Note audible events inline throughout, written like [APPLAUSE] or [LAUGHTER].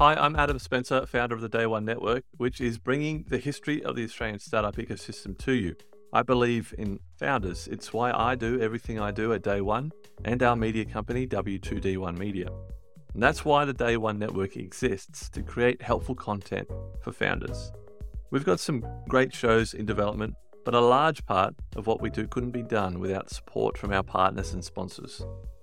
Hi, I'm Adam Spencer, founder of the Day One Network, which is bringing the history of the Australian startup ecosystem to you. I believe in founders. It's why I do everything I do at Day One and our media company, W2D1 Media. And that's why the Day One Network exists to create helpful content for founders. We've got some great shows in development, but a large part of what we do couldn't be done without support from our partners and sponsors.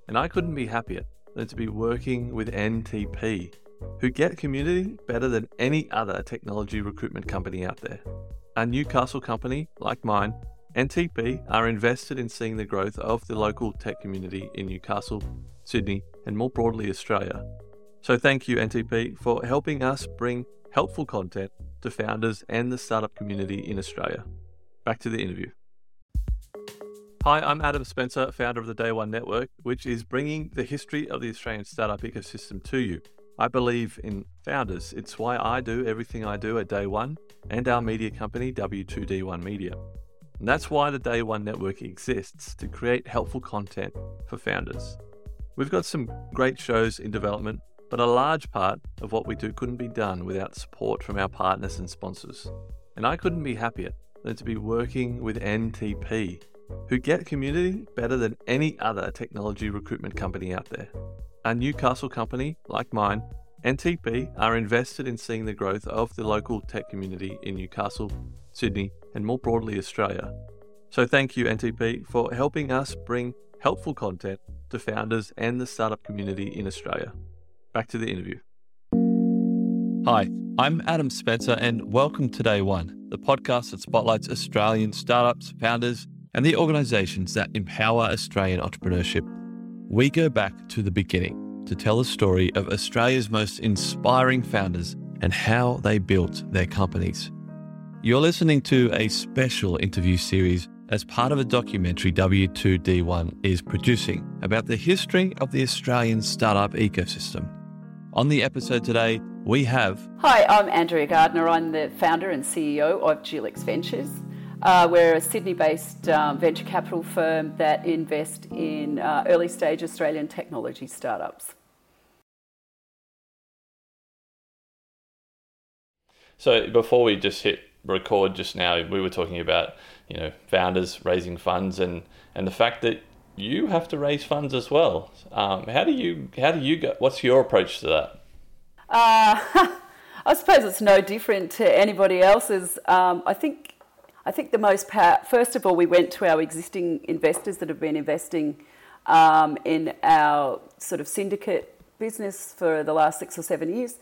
And I couldn't be happier than to be working with NTP, who get community better than any other technology recruitment company out there. A Newcastle company like mine, NTP are invested in seeing the growth of the local tech community in Newcastle, Sydney, and more broadly Australia. So thank you, NTP, for helping us bring helpful content to founders and the startup community in Australia. Back to the interview. Hi, I'm Adam Spencer, founder of the Day One Network, which is bringing the history of the Australian startup ecosystem to you. I believe in founders. It's why I do everything I do at Day One and our media company, W2D1 Media. And that's why the Day One Network exists to create helpful content for founders. We've got some great shows in development, but a large part of what we do couldn't be done without support from our partners and sponsors. And I couldn't be happier than to be working with NTP, who get community better than any other technology recruitment company out there. A Newcastle company like mine, NTP are invested in seeing the growth of the local tech community in Newcastle, Sydney, and more broadly Australia. So thank you, NTP, for helping us bring helpful content to founders and the startup community in Australia. Back to the interview. Hi, I'm Adam Spencer, and welcome to Day One, the podcast that spotlights Australian startups, founders, and the organizations that empower Australian entrepreneurship. We go back to the beginning to tell the story of Australia's most inspiring founders and how they built their companies. You're listening to a special interview series as part of a documentary W2D1 is producing about the history of the Australian startup ecosystem. On the episode today, we have. Hi, I'm Andrea Gardiner. I'm the founder and CEO of Jelix Ventures. Uh, we're a Sydney based um, venture capital firm that invest in uh, early stage Australian technology startups. So, before we just hit record just now, we were talking about you know founders raising funds and and the fact that you have to raise funds as well. Um, how do you how do you go? What's your approach to that? Uh, [LAUGHS] I suppose it's no different to anybody else's. Um, I think I think the most power, first of all, we went to our existing investors that have been investing um, in our sort of syndicate business for the last six or seven years.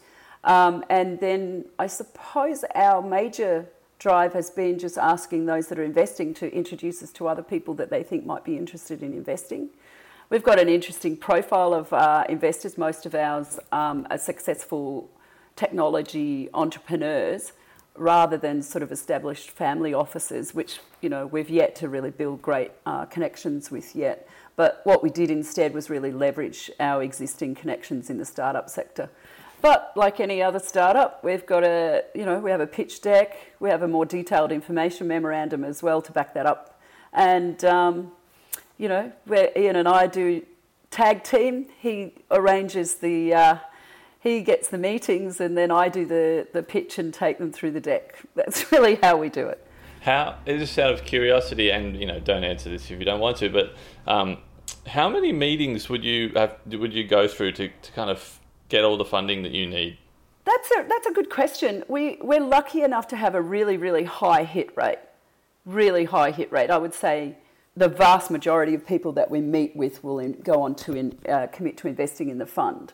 Um, and then I suppose our major drive has been just asking those that are investing to introduce us to other people that they think might be interested in investing. We've got an interesting profile of uh, investors. Most of ours um, are successful technology entrepreneurs rather than sort of established family offices, which you know we've yet to really build great uh, connections with yet. But what we did instead was really leverage our existing connections in the startup sector. But like any other startup, we've got a, you know, we have a pitch deck, we have a more detailed information memorandum as well to back that up. And, um, you know, where Ian and I do tag team, he arranges the, uh, he gets the meetings and then I do the, the pitch and take them through the deck. That's [LAUGHS] really how we do it. How, just out of curiosity, and, you know, don't answer this if you don't want to, but um, how many meetings would you have, would you go through to, to kind of get all the funding that you need? That's a, that's a good question. We, we're lucky enough to have a really, really high hit rate. Really high hit rate. I would say the vast majority of people that we meet with will in, go on to in, uh, commit to investing in the fund.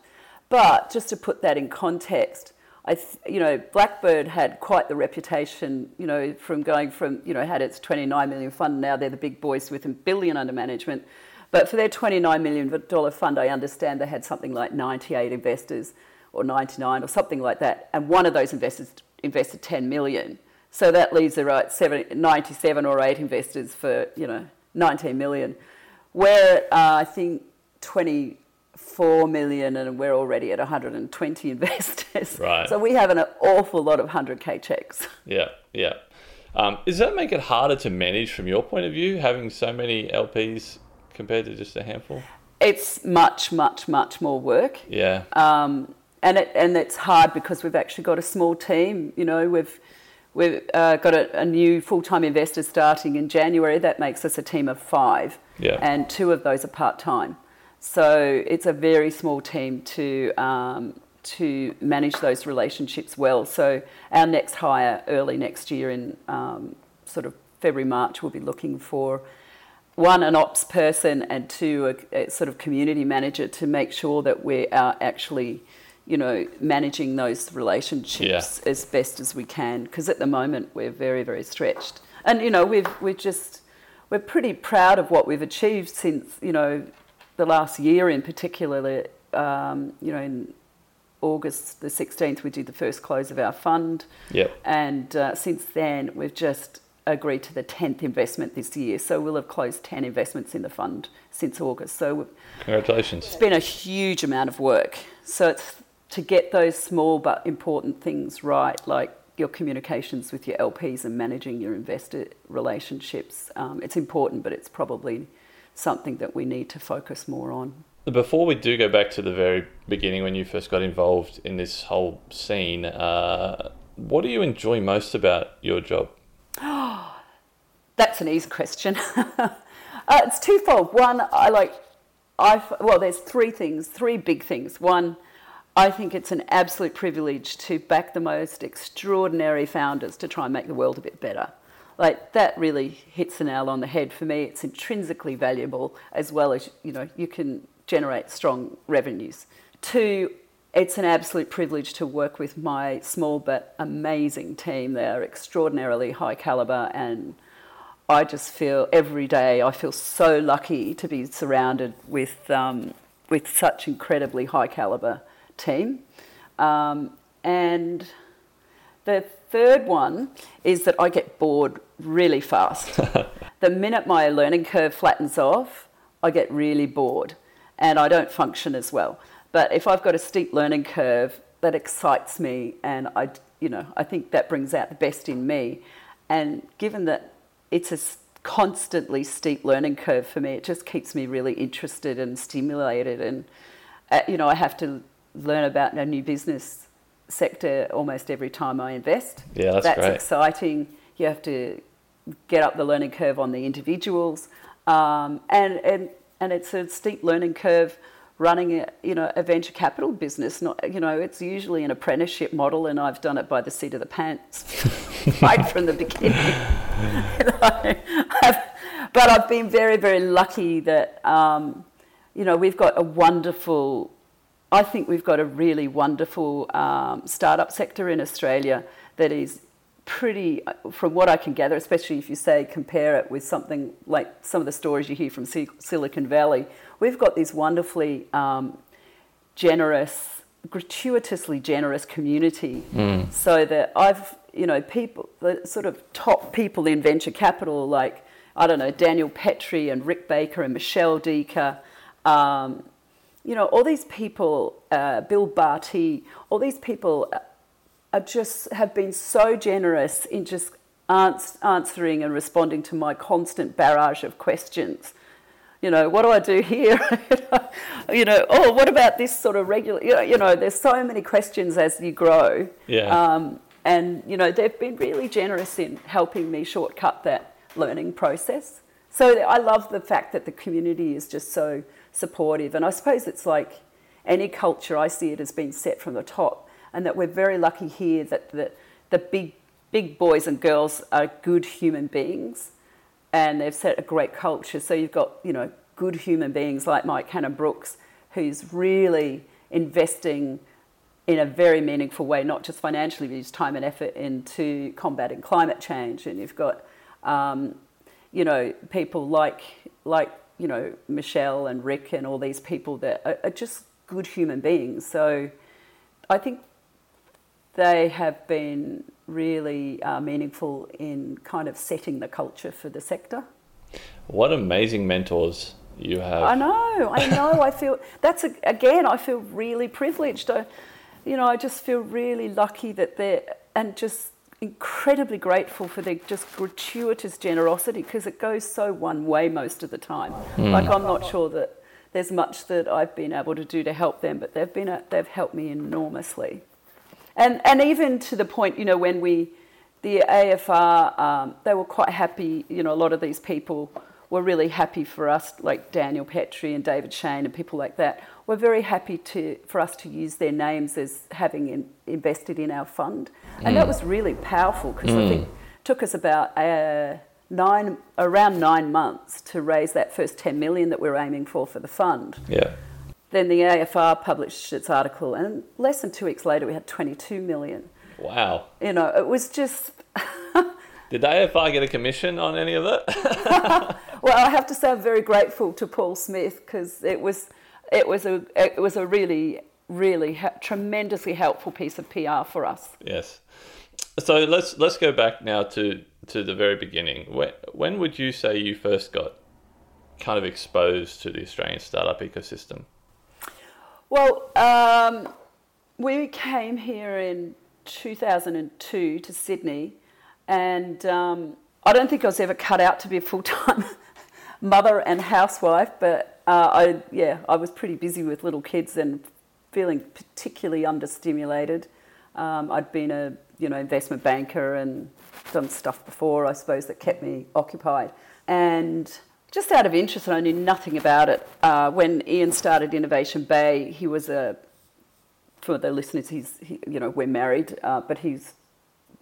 But just to put that in context, I you know, Blackbird had quite the reputation, you know, from going from, you know, had its 29 million fund, now they're the big boys with a billion under management. But for their $29 million fund, I understand they had something like 98 investors or 99 or something like that. And one of those investors invested 10 million. So that leaves there right 97 or 8 investors for, you know, 19 million. Where uh, I think 24 million and we're already at 120 investors. [LAUGHS] Right. So we have an awful lot of 100k checks. Yeah, yeah. Um, does that make it harder to manage from your point of view, having so many LPs compared to just a handful? It's much, much, much more work. Yeah. Um, and it and it's hard because we've actually got a small team. You know, we've we've uh, got a, a new full time investor starting in January. That makes us a team of five, Yeah. and two of those are part time. So it's a very small team to um, to manage those relationships well. So our next hire early next year in um, sort of February March, we'll be looking for one an ops person and two a, a sort of community manager to make sure that we are actually you know managing those relationships as best as we can. Because at the moment we're very very stretched. And you know we've we've just we're pretty proud of what we've achieved since you know the last year in particular um, you know in August the 16th we did the first close of our fund Yep. and uh, since then, we've just agreed to the 10th investment this year. So we'll have closed 10 investments in the fund since August. So Congratulations. it's been a huge amount of work. So it's to get those small but important things right, like your communications with your LPs and managing your investor relationships. Um, it's important, but it's probably something that we need to focus more on. Before we do go back to the very beginning when you first got involved in this whole scene, uh, what do you enjoy most about your job? [GASPS] That's an easy question. [LAUGHS] uh, it's twofold. One, I like, I well, there's three things, three big things. One, I think it's an absolute privilege to back the most extraordinary founders to try and make the world a bit better. Like that really hits the nail on the head for me. It's intrinsically valuable as well as you know you can generate strong revenues. Two, it's an absolute privilege to work with my small but amazing team. They are extraordinarily high caliber and I just feel every day I feel so lucky to be surrounded with um, with such incredibly high caliber team. Um, and the third one is that I get bored really fast. [LAUGHS] the minute my learning curve flattens off, I get really bored and I don't function as well. But if I've got a steep learning curve, that excites me and I, you know, I think that brings out the best in me. And given that it's a constantly steep learning curve for me, it just keeps me really interested and stimulated. And, uh, you know, I have to learn about a new business sector almost every time I invest. Yeah, that's That's great. exciting. You have to get up the learning curve on the individuals, um, and and and it's a steep learning curve running a you know a venture capital business. Not you know it's usually an apprenticeship model, and I've done it by the seat of the pants [LAUGHS] right from the beginning. I've- [LAUGHS] but I've been very very lucky that um, you know we've got a wonderful I think we've got a really wonderful um, startup sector in Australia that is pretty, from what I can gather, especially if you say compare it with something like some of the stories you hear from Sil- Silicon Valley, we've got this wonderfully um, generous, gratuitously generous community. So that I've, you know, people, the sort of top people in venture capital, like, I don't know, Daniel Petre and Rick Baker and Michelle Deaker, um, you know, all these people, uh, Bill Bartee, all these people are just have been so generous in just ans- answering and responding to my constant barrage of questions. You know, what do I do here? [LAUGHS] you know, oh, what about this sort of regular? You know, you know, there's so many questions as you grow. Yeah. Um, and you know, they've been really generous in helping me shortcut that learning process. So I love the fact that the community is just so supportive. And I suppose it's like any culture, I see it as being set from the top, and that we're very lucky here that the, the big, big boys and girls are good human beings and they've set a great culture. So you've got, you know, good human beings like Mike Cannon-Brookes, who's really investing in a very meaningful way, not just financially, but his time and effort into combating climate change. And you've got, um, you know, people like like you know Michelle and Rick and all these people that are, are just good human beings. So I think they have been really uh, meaningful in kind of setting the culture for the sector. What amazing mentors you have. I know, I know. I feel that's a, again. I feel really privileged. I, you know, I just feel really lucky that they're and just incredibly grateful for their just gratuitous generosity because it goes so one way most of the time. Like I'm not sure that there's much that I've been able to do to help them, but they've been a, they've helped me enormously, and and even to the point, you know, when we the AFR, um, they were quite happy. You know, a lot of these people were really happy for us, like Daniel Petre and David Shane and people like that. Were very happy to for us to use their names as having in, invested in our fund, and mm. that was really powerful because mm. I think it took us about. Uh, nine around nine months to raise that first 10 million that we we're aiming for for the fund. Yeah. Then the AFR published its article, and less than two weeks later, we had 22 million. Wow. You know, it was just. [LAUGHS] Did the AFR get a commission on any of it? [LAUGHS] well, I have to say I'm very grateful to Paul Smith because it was, it was a, it was a really, really ha- tremendously helpful piece of PR for us. Yes. So let's let's go back now to to the very beginning. When, when would you say you first got kind of exposed to the Australian startup ecosystem? Well, um, we came here in 2002 to Sydney, and um, I don't think I was ever cut out to be a full time [LAUGHS] mother and housewife, but uh, I, yeah, I was pretty busy with little kids and feeling particularly understimulated. Um, I'd been a you know investment banker and done stuff before, I suppose, that kept me occupied. And just out of interest, and I knew nothing about it, uh, when Ian started Innovation Bay, he was a, for the listeners, he's, he, you know, we're married, uh, but he's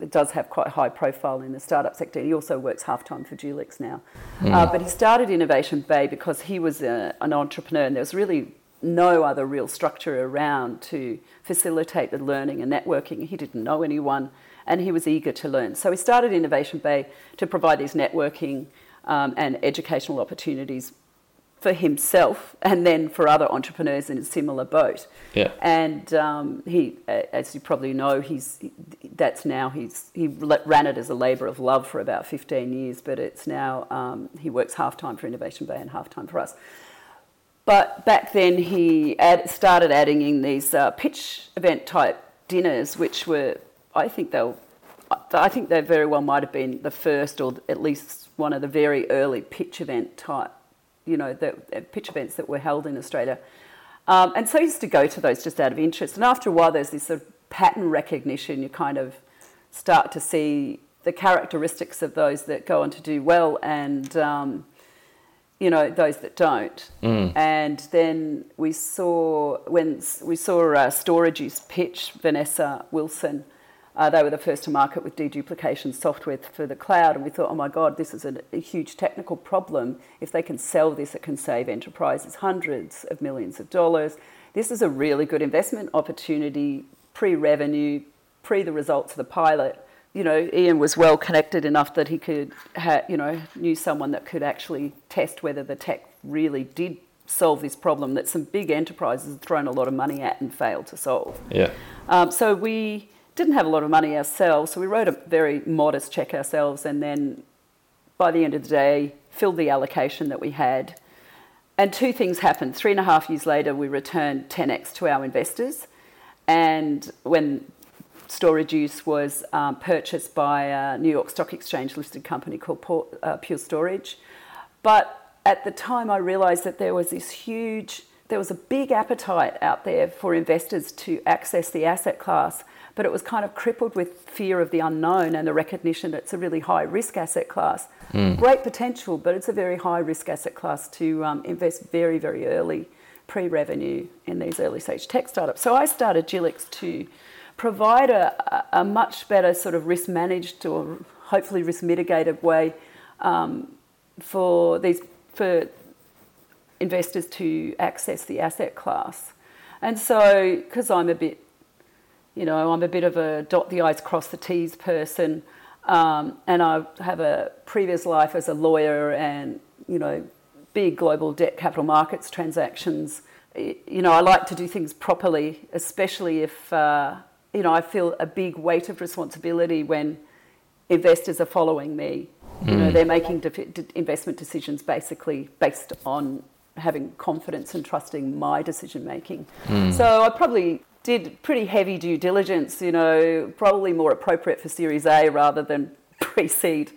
does have quite high profile in the startup sector. He also works half time for Jelix now. Mm. Uh, but he started Innovation Bay because he was a, an entrepreneur and there was really no other real structure around to facilitate the learning and networking. He didn't know anyone and he was eager to learn. So he started Innovation Bay to provide these networking um, and educational opportunities for himself and then for other entrepreneurs in a similar boat. Yeah. And um, he, as you probably know, he's that's now he's he ran it as a labour of love for about 15 years, but it's now um, he works half time for Innovation Bay and half time for us. But back then he add, started adding in these uh, pitch event type dinners, which were I think they'll. I think they very well might have been the first, or at least one of the very early pitch event type, you know, the pitch events that were held in Australia. Um, and so I used to go to those just out of interest. And after a while, there's this sort of pattern recognition. You kind of start to see the characteristics of those that go on to do well and um, you know those that don't. Mm. And then we saw when we saw uh, StorReduce's pitch, Vanessa Wilson. Uh, they were the first to market with deduplication software for the cloud, and we thought, oh my God, this is a, a huge technical problem. If they can sell this, it can save enterprises hundreds of millions of dollars. This is a really good investment opportunity, pre revenue, pre the results of the pilot you know, Ian was well connected enough that he could, ha- you know, knew someone that could actually test whether the tech really did solve this problem that some big enterprises had thrown a lot of money at and failed to solve. Yeah. Um, so we didn't have a lot of money ourselves, so we wrote a very modest check ourselves, and then by the end of the day, filled the allocation that we had. And two things happened. Three and a half years later, we returned 10x to our investors. And when StorReduce was um, purchased by a New York Stock Exchange listed company called uh, Pure Storage. But at the time, I realised that there was this huge, there was a big appetite out there for investors to access the asset class, but it was kind of crippled with fear of the unknown and the recognition that it's a really high risk asset class. Mm. Great potential, but it's a very high risk asset class to um, invest very, very early, pre revenue in these early stage tech startups. So I started Jelix to provide a, a much better sort of risk managed or hopefully risk mitigated way um, for these for investors to access the asset class. And so, because I'm a bit, you know, I'm a bit of a dot the i's, cross the t's person, um, and I have a previous life as a lawyer and you know, big global debt capital markets transactions. You know, I like to do things properly, especially if uh, you know, I feel a big weight of responsibility when investors are following me. Mm. You know, hmm. they're making de- investment decisions basically based on having confidence and trusting my decision making. Mm. So I probably did pretty heavy due diligence, you know, probably more appropriate for Series A rather than [LAUGHS] pre seed.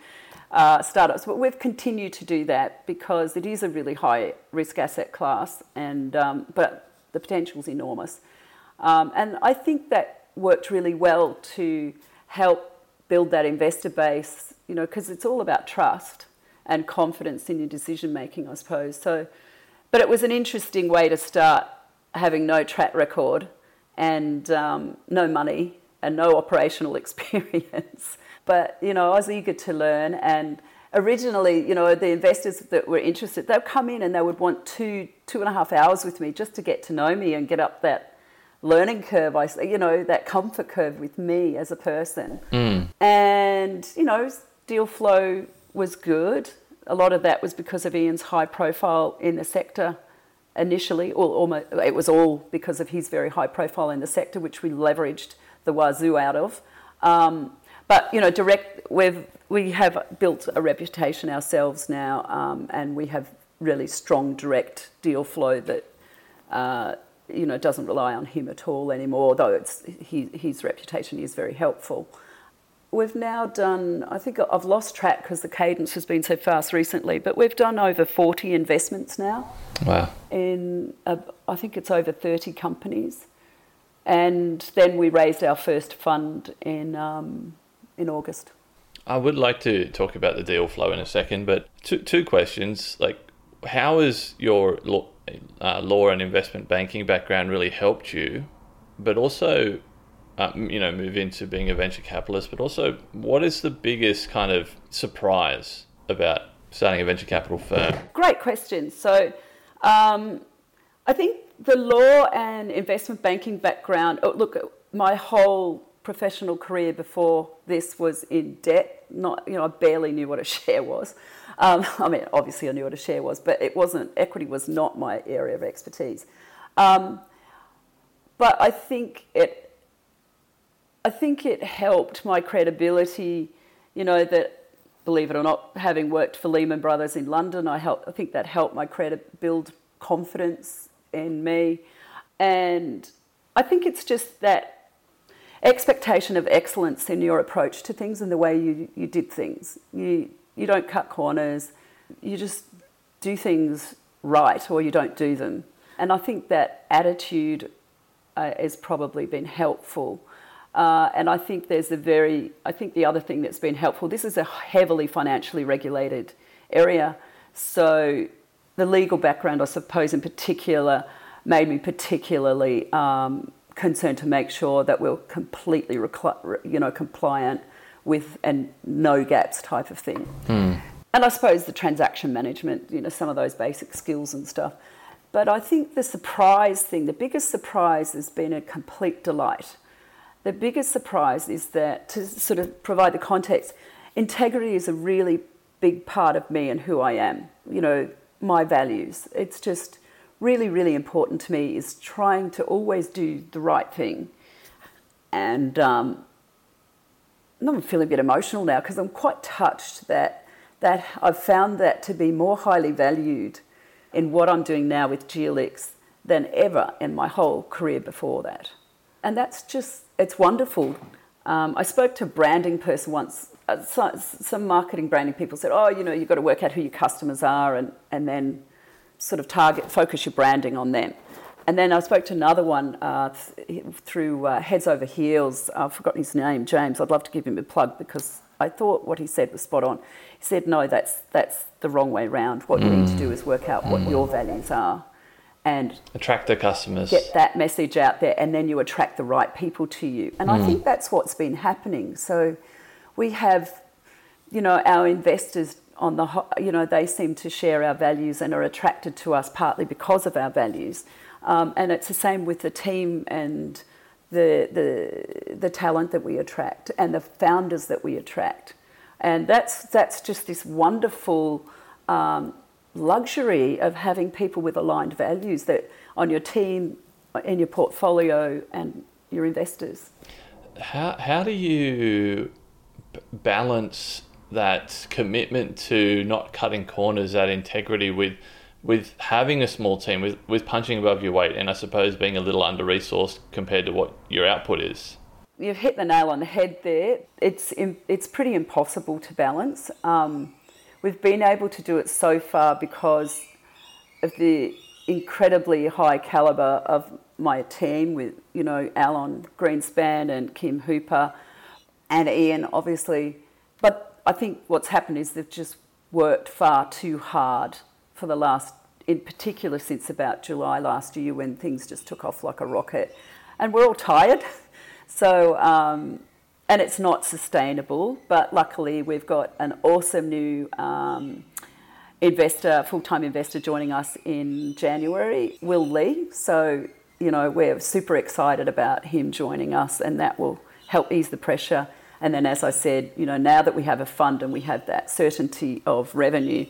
uh, startups. But we've continued to do that because it is a really high risk asset class, and um, but the potential is enormous. Um, and I think that worked really well to help build that investor base, you know, because it's all about trust and confidence in your decision making, I suppose. So, but it was an interesting way to start having no track record and um, no money and no operational [LAUGHS] experience. but you know, I was eager to learn and originally, you know, the investors that were interested, they'd come in and they would want two, two and a half hours with me just to get to know me and get up that learning curve, I, you know, that comfort curve with me as a person. Mm. And, you know, deal flow was good. A lot of that was because of Ian's high profile in the sector initially, or almost, it was all because of his very high profile in the sector, which we leveraged the wazoo out of. Um, but you know, direct we've we have built a reputation ourselves now, um, and we have really strong direct deal flow that uh, you know doesn't rely on him at all anymore. Though it's he, his reputation is very helpful. We've now done. I think I've lost track because the cadence has been so fast recently. But we've done over forty investments now. Wow. In uh, I think it's over thirty companies, and then we raised our first fund in um, in August. I would like to talk about the deal flow in a second, but two, two questions. Like, how has your law, uh, law and investment banking background really helped you? But also, uh, you know, move into being a venture capitalist. But also, what is the biggest kind of surprise about starting a venture capital firm? Great question. So, um, I think the law and investment banking background. Oh, look, my whole professional career before this was in debt. Not, you know, I barely knew what a share was. Um, I mean, obviously I knew what a share was, but it wasn't. Equity was not my area of expertise. Um, but I think it. I think it helped my credibility. You know that, believe it or not, having worked for Lehman Brothers in London, I helped. I think that helped my credit build confidence in me, and I think it's just that expectation of excellence in your approach to things and the way you, you did things. You, you don't cut corners, you just do things right or you don't do them. And I think that attitude uh, has probably been helpful. Uh, and I think there's a very, I think the other thing that's been helpful, this is a heavily financially regulated area. So the legal background, I suppose, in particular, made me particularly um, concerned to make sure that we're completely you know compliant with and no gaps type of thing. Mm. And I suppose the transaction management, you know, some of those basic skills and stuff. But I think the surprise thing, the biggest surprise has been a complete delight. The biggest surprise is that to sort of provide the context, integrity is a really big part of me and who I am. You know, my values. It's just really, really important to me is trying to always do the right thing. And um, I'm feeling a bit emotional now because I'm quite touched that, that I've found that to be more highly valued in what I'm doing now with Jelix than ever in my whole career before that. And that's just, it's wonderful. Um, I spoke to a branding person once. Uh, some marketing branding people said, oh, you know, you've got to work out who your customers are and, and then sort of target, focus your branding on them. And then I spoke to another one uh, th- through uh, Heads Over Heels. I've forgotten his name, James. I'd love to give him a plug because I thought what he said was spot on. He said, no, that's, that's the wrong way round. What mm. you need to do is work out what mm. your values are and attract the customers. Get that message out there, and then you attract the right people to you. And mm. I think that's what's been happening. So we have, you know, our investors on the you know they seem to share our values and are attracted to us partly because of our values um, and it's the same with the team and the, the the talent that we attract and the founders that we attract and that's that's just this wonderful um, luxury of having people with aligned values that on your team in your portfolio and your investors how how do you balance that commitment to not cutting corners, that integrity with with having a small team, with, with punching above your weight, and I suppose being a little under resourced compared to what your output is. you've hit the nail on the head there. It's it's pretty impossible to balance. Um, we've been able to do it so far because of the incredibly high caliber of my team with you know Alan Greenspan and Kim Hooper and Ian obviously. But I think what's happened is they've just worked far too hard for the last, in particular since about July last year when things just took off like a rocket, and we're all tired. [LAUGHS] So, um, and it's not sustainable, but luckily we've got an awesome new um, investor, full time investor joining us in January, Will Lee. So, you know, we're super excited about him joining us, and that will help ease the pressure. And then, as I said, you know, now that we have a fund and we have that certainty of revenue,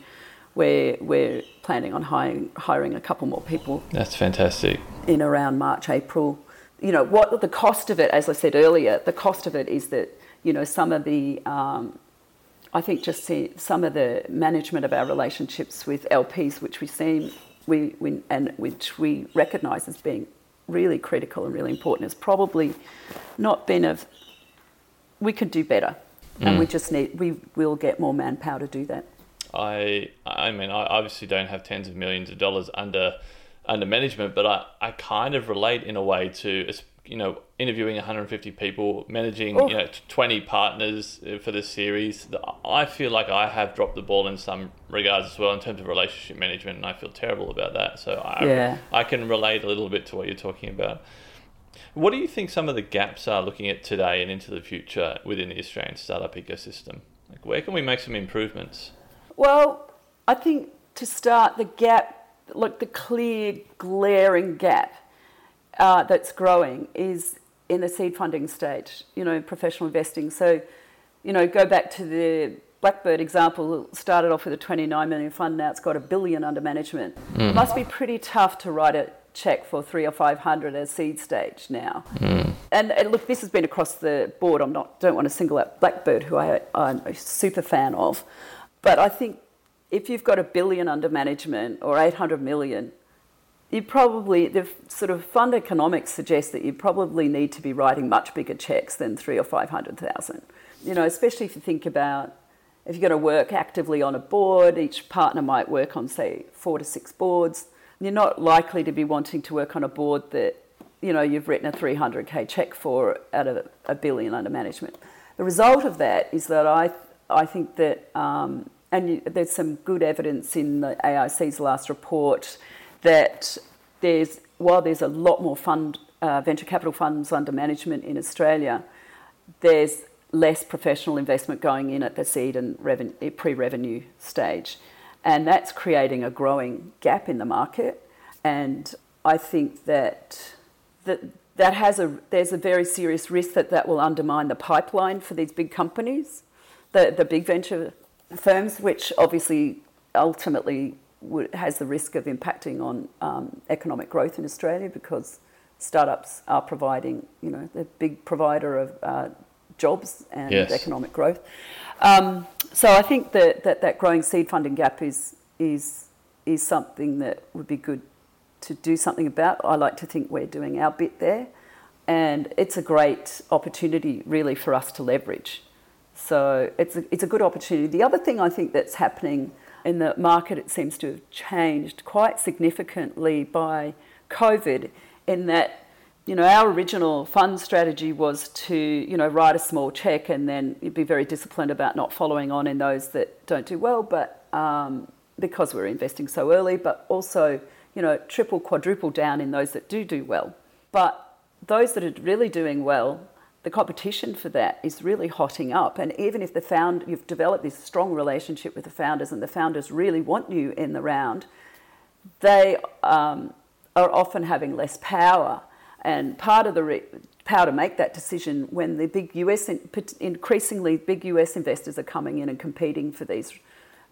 we're, we're planning on hiring, hiring a couple more people. That's fantastic. In around March, April you know, what the cost of it, as I said earlier, the cost of it is that, you know, some of the, um, I think just see some of the management of our relationships with LPs, which we seem, we, we and which we recognise as being really critical and really important, has probably not been of, we could do better. Mm. And we just need, we will get more manpower to do that. I, I mean, I obviously don't have tens of millions of dollars under under management, but I, I kind of relate in a way to you know interviewing 150 people, managing you know 20 partners uh, for this series. I feel like I have dropped the ball in some regards as well in terms of relationship management, and I feel terrible about that. So I yeah. I can relate a little bit to what you're talking about. What do you think some of the gaps are looking at today and into the future within the Australian startup ecosystem? Like where can we make some improvements? Well, I think to start the gap look, the clear, glaring gap uh, that's growing is in the seed funding stage, you know, professional investing. So, you know, go back to the Blackbird example, started off with a 29 million fund, now it's got a billion under management. Mm. It must be pretty tough to write a check for three or 500 at seed stage now. Mm. And, and, look, this has been across the board. I'm not, don't want to single out Blackbird, who I, I'm a super fan of. But I think if you've got a billion under management or 800 million, you probably, the sort of fund economics suggests that you probably need to be writing much bigger checks than three or 500,000. You know, especially if you think about if you're going to work actively on a board, each partner might work on, say, four to six boards. You're not likely to be wanting to work on a board that, you know, you've written a 300k check for out of a billion under management. The result of that is that I, I think that um, and there's some good evidence in the AIC's last report that there's while there's a lot more fund uh, venture capital funds under management in Australia, there's less professional investment going in at the seed and reven- pre-revenue stage, and that's creating a growing gap in the market. And I think that that that has a there's a very serious risk that that will undermine the pipeline for these big companies, the the big venture firms, which obviously ultimately has the risk of impacting on um, economic growth in Australia because startups are providing, you know, the big provider of uh, jobs and yes. economic growth. Um, so I think that, that that growing seed funding gap is is is something that would be good to do something about. I like to think we're doing our bit there, and it's a great opportunity really for us to leverage. So it's a, it's a good opportunity. The other thing I think that's happening in the market, it seems to have changed quite significantly by COVID, in that you know our original fund strategy was to you know write a small check and then be very disciplined about not following on in those that don't do well, but um, because we're investing so early, but also you know triple quadruple down in those that do do well. But those that are really doing well the competition for that is really hotting up. And even if the found you've developed this strong relationship with the founders, and the founders really want you in the round, they um, are often having less power. And part of the re- power to make that decision when the big US, increasingly big US investors are coming in and competing for these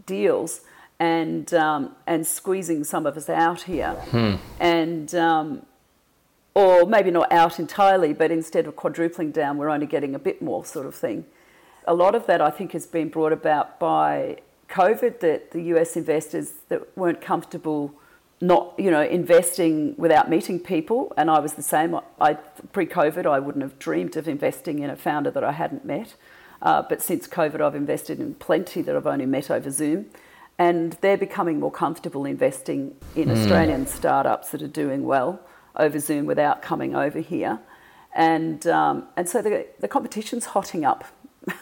deals and um, and squeezing some of us out here. Hmm. And um, or maybe not out entirely, but instead of quadrupling down, we're only getting a bit more sort of thing. A lot of that, I think, has been brought about by COVID, that the US investors that weren't comfortable not, you know, investing without meeting people. And I was the same. I, pre-COVID, I wouldn't have dreamed of investing in a founder that I hadn't met. Uh, but since COVID, I've invested in plenty that I've only met over Zoom. And they're becoming more comfortable investing in mm. Australian startups that are doing well over Zoom without coming over here. And, um, and so the, the competition's hotting up. [LAUGHS]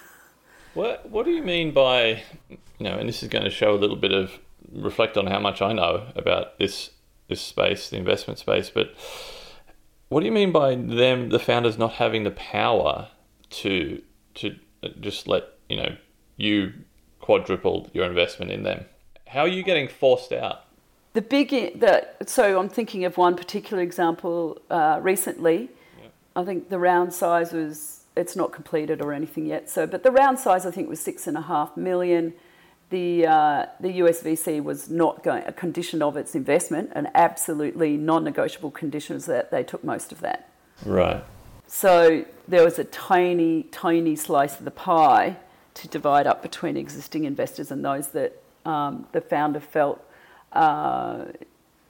what, what do you mean by, you know, and this is going to show a little bit of reflect on how much I know about this this space, the investment space. But what do you mean by them, the founders, not having the power to to just let you know you quadruple your investment in them? How are you getting forced out? The big so I'm thinking of one particular example uh, recently. Yeah. I think the round size was it's not completed or anything yet. So, but the round size I think was six and a half million the, uh, the USVC was not going, a condition of its investment, an absolutely non negotiable condition was that they took most of that. Right. So there was a tiny, tiny slice of the pie to divide up between existing investors and those that um, the founder felt, uh,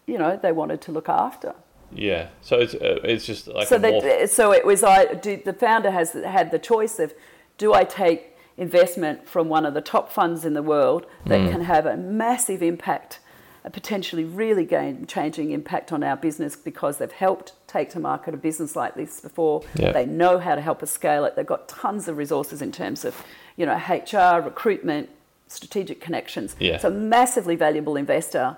you know, they wanted to look after. Yeah, so it's uh, it's just like so. That, so it was I. Do, the founder has had the choice of, do I take investment from one of the top funds in the world that mm. can have a massive impact, a potentially really game changing impact on our business because they've helped take to market a business like this before. Yeah. They know how to help us scale it. They've got tons of resources in terms of, you know, HR, recruitment, strategic connections. Yeah. It's a massively valuable investor.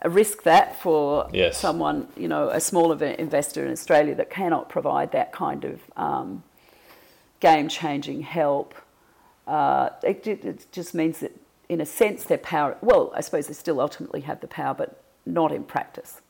A risk that for yes. someone, you know, a smaller investor in Australia that cannot provide that kind of um, game changing help uh, it, it, just means that, in a sense, their power, well, I suppose they still ultimately have the power, but not in practice.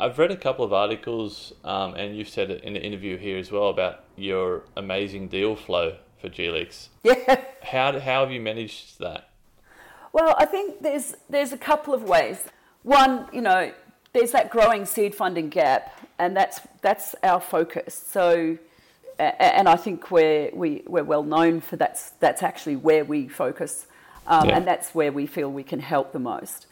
I've read a couple of articles, um, and you've said it in the interview here as well about your amazing deal flow for Jelix. [LAUGHS] Yeah. How, how have you managed that? Well, I think there's there's a couple of ways. One, you know, there's that growing seed funding gap, and that's that's our focus. So, and I think we're we, we're well known for that's that's actually where we focus, um, yeah. and that's where we feel we can help the most.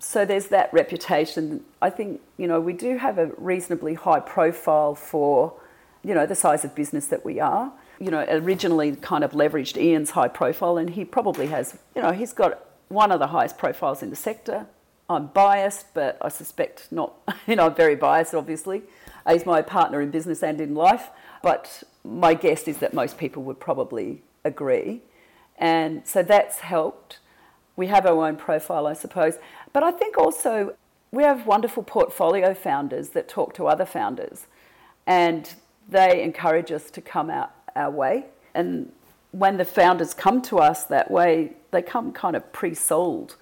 So there's that reputation. I think you know we do have a reasonably high profile for, you know, the size of business that we are. You know, originally kind of leveraged Ian's high profile, and he probably has. You know, he's got one of the highest profiles in the sector I'm biased, but I suspect not, [LAUGHS] you know, I'm very biased, obviously. He's my partner in business and in life, but my guess is that most people would probably agree. And so that's helped. We have our own profile, I suppose. But I think also we have wonderful portfolio founders that talk to other founders and they encourage us to come out our way. And when the founders come to us that way, they come kind of pre sold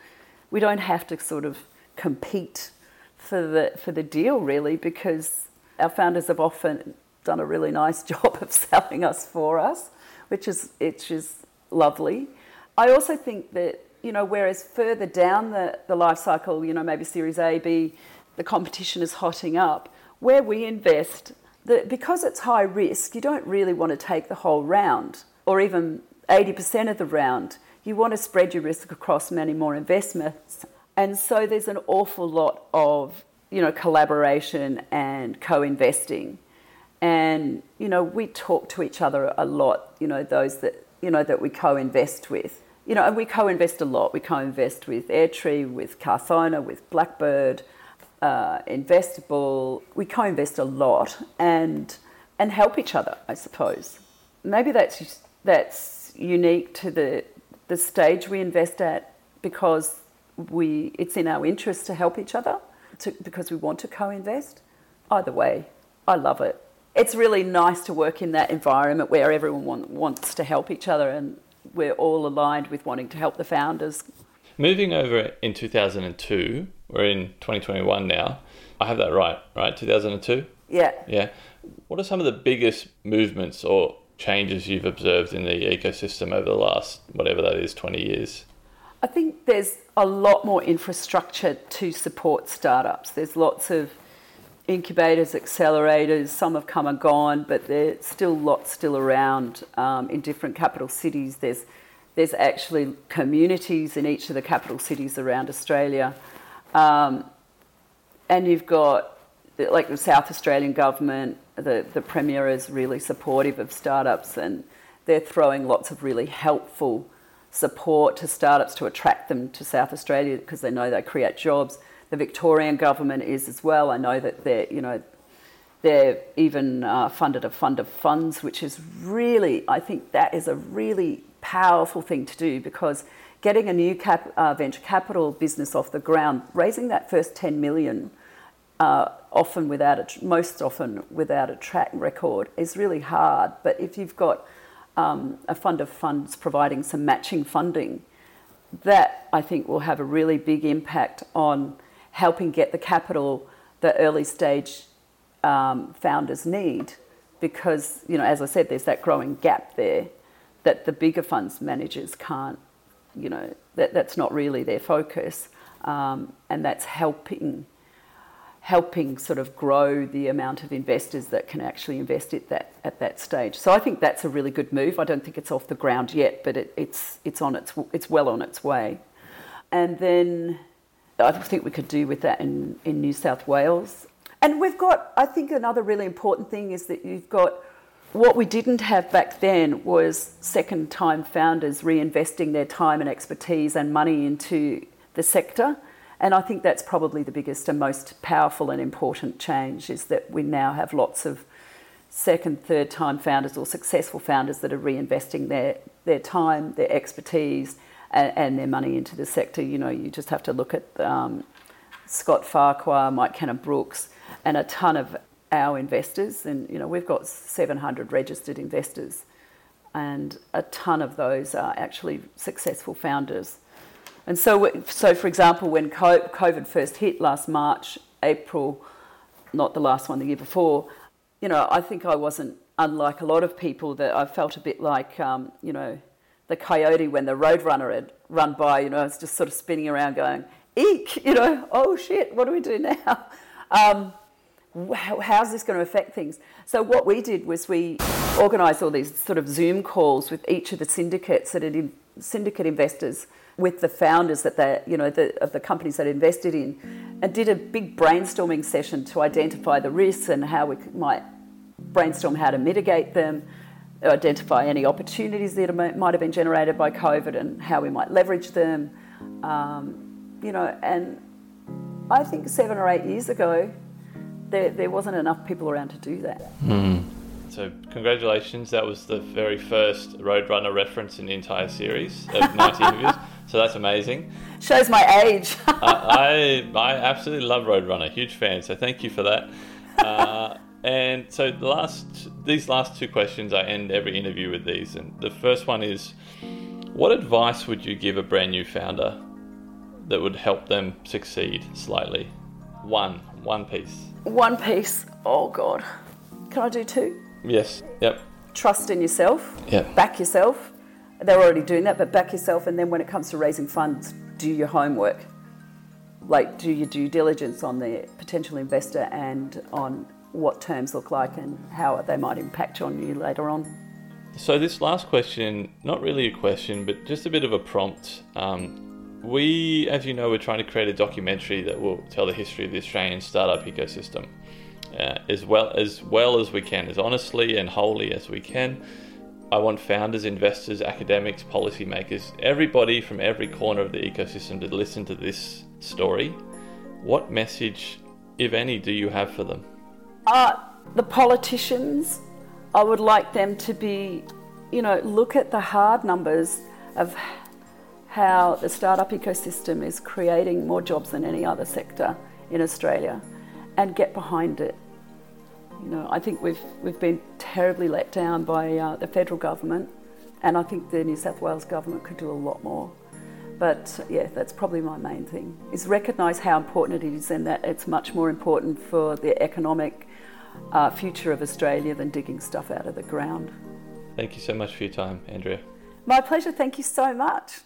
we don't have to sort of compete for the for the deal really because our founders have often done a really nice [LAUGHS] job of selling us for us, which is which is lovely. I also think that you know whereas further down the, the life cycle, you know maybe Series A, B, the competition is hotting up. Where we invest, the, because it's high risk, you don't really want to take the whole round or even 80% of the round you want to spread your risk across many more investments. And so there's an awful lot of, you know, collaboration and co-investing. And, you know, we talk to each other a lot, you know, those that, you know, that we co-invest with. You know, and we co-invest a lot. We co-invest with Airtree, with Carthona, with Blackbird, uh, Investible. We co-invest a lot and and help each other, I suppose. Maybe that's that's unique to the the stage we invest at because we it's in our interest to help each other to, because we want to co-invest either way i love it it's really nice to work in that environment where everyone want, wants to help each other and we're all aligned with wanting to help the founders. Moving over in 2002 we're in 2021 now. I have that right right? 2002 yeah. Yeah. What are some of the biggest movements or changes you've observed in the ecosystem over the last, whatever that is, 20 years? I think there's a lot more infrastructure to support startups. There's lots of incubators, accelerators. Some have come and gone, but there's still lots still around um, in different capital cities. There's There's actually communities in each of the capital cities around Australia. Um, and you've got like the South Australian government, the, the Premier is really supportive of startups and they're throwing lots of really helpful support to startups to attract them to South Australia because they know they create jobs. The Victorian government is as well. I know that they're, you know, they're even uh, funded a fund of funds, which is really, I think that is a really powerful thing to do because getting a new cap, uh, venture capital business off the ground, raising that first 10 million uh, often without a, most often without a track record is really hard. But if you've got um, a fund of funds providing some matching funding, that I think will have a really big impact on helping get the capital the early stage um, founders need. Because, you know, as I said, there's that growing gap there that the bigger funds managers can't, you know, that, that's not really their focus. Um, and that's helping helping sort of grow the amount of investors that can actually invest at that at that stage. So I think that's a really good move. I don't think it's off the ground yet, but it, it's it's on its it's well on its way. And then I think we could do with that in, in New South Wales. And we've got I think another really important thing is that you've got what we didn't have back then was second time founders reinvesting their time and expertise and money into the sector and I think that's probably the biggest and most powerful and important change is that we now have lots of second, third time founders or successful founders that are reinvesting their, their time, their expertise, and, and their money into the sector. You know, you just have to look at um, Scott Farquhar, Mike Cannon-Brookes, and a ton of our investors. And, you know, we've got 700 registered investors, and a ton of those are actually successful founders. And so, so for example, when COVID first hit last March, April, not the last one, the year before, you know, I think I wasn't unlike a lot of people that I felt a bit like, um, you know, the coyote when the roadrunner had run by, you know, I was just sort of spinning around going, eek, you know, [LAUGHS] oh shit, what do we do now? [LAUGHS] Um, how's this going to affect things? So what we did was we organised all these sort of Zoom calls with each of the syndicates that had syndicate investors with the founders that they, you know, the, of the companies that invested in, and did a big brainstorming session to identify the risks and how we might brainstorm how to mitigate them, identify any opportunities that might have been generated by COVID and how we might leverage them. Um, you know, and I think seven or eight years ago, there, there wasn't enough people around to do that. Mm. So, congratulations. That was the very first Roadrunner reference in the entire series of [LAUGHS] 90 interviews. So that's amazing. Shows my age. [LAUGHS] uh, I I absolutely love Roadrunner. Huge fan. So thank you for that. Uh, and so the last these last two questions, I end every interview with these. And the first one is, what advice would you give a brand new founder that would help them succeed slightly? One, one piece. One piece. Oh God, can I do two? Yes. Yep. Trust in yourself. Yeah. Back yourself they're already doing that, but back yourself. And then when it comes to raising funds, do your homework. Like, do your due diligence on the potential investor and on what terms look like and how they might impact on you later on. So, this last question, not really a question, but just a bit of a prompt. Um, we, as you know, we're trying to create a documentary that will tell the history of the Australian startup ecosystem uh, as well as well as we can, as honestly and wholly as we can. I want founders, investors, academics, policymakers, everybody from every corner of the ecosystem to listen to this story. What message, if any, do you have for them? Uh, the politicians, I would like them to be, you know, look at the hard numbers of how the startup ecosystem is creating more jobs than any other sector in Australia and get behind it. You know, I think we've we've been terribly let down by uh, the federal government, and I think the New South Wales government could do a lot more. But yeah, that's probably my main thing: is recognise how important it is, and that it's much more important for the economic uh, future of Australia than digging stuff out of the ground. Thank you so much for your time, Andrea. My pleasure. Thank you so much.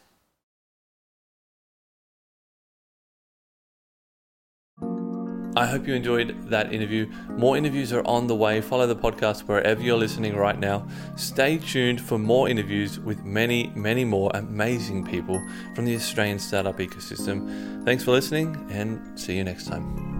I hope you enjoyed that interview. More interviews are on the way. Follow the podcast wherever you're listening right now. Stay tuned for more interviews with many, many more amazing people from the Australian startup ecosystem. Thanks for listening and see you next time.